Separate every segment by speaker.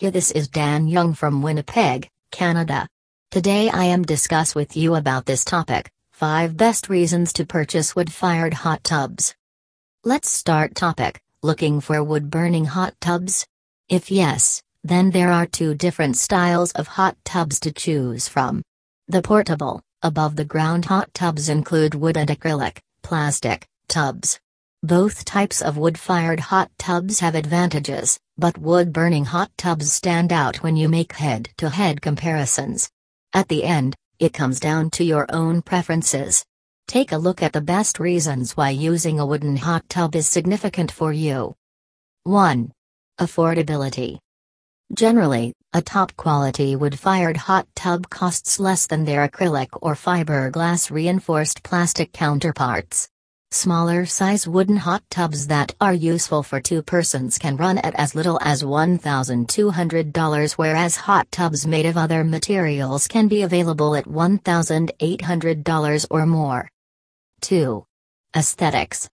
Speaker 1: Yeah, this is Dan Young from Winnipeg, Canada. Today I am discuss with you about this topic, 5 best reasons to purchase wood-fired hot tubs. Let's start topic, looking for wood-burning hot tubs? If yes, then there are two different styles of hot tubs to choose from. The portable, above the ground hot tubs include wood and acrylic, plastic, tubs. Both types of wood-fired hot tubs have advantages, but wood-burning hot tubs stand out when you make head-to-head comparisons. At the end, it comes down to your own preferences. Take a look at the best reasons why using a wooden hot tub is significant for you. 1. Affordability. Generally, a top quality wood fired hot tub costs less than their acrylic or fiberglass reinforced plastic counterparts. Smaller size wooden hot tubs that are useful for two persons can run at as little as $1,200, whereas hot tubs made of other materials can be available at $1,800 or more. 2. Aesthetics.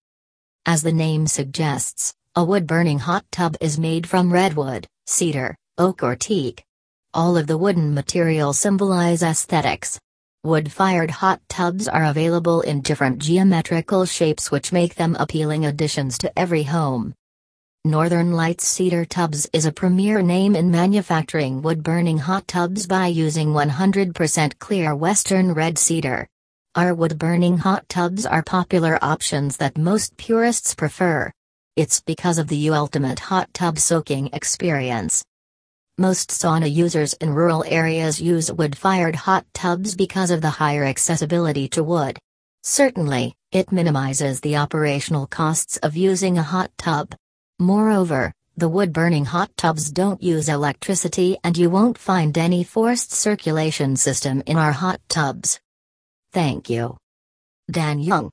Speaker 1: As the name suggests, a wood burning hot tub is made from redwood, cedar, oak, or teak. All of the wooden materials symbolize aesthetics. Wood fired hot tubs are available in different geometrical shapes, which make them appealing additions to every home. Northern Lights Cedar Tubs is a premier name in manufacturing wood burning hot tubs by using 100% clear Western red cedar. Our wood burning hot tubs are popular options that most purists prefer. It's because of the ultimate hot tub soaking experience. Most sauna users in rural areas use wood-fired hot tubs because of the higher accessibility to wood. Certainly, it minimizes the operational costs of using a hot tub. Moreover, the wood-burning hot tubs don't use electricity and you won't find any forced circulation system in our hot tubs. Thank you. Dan Young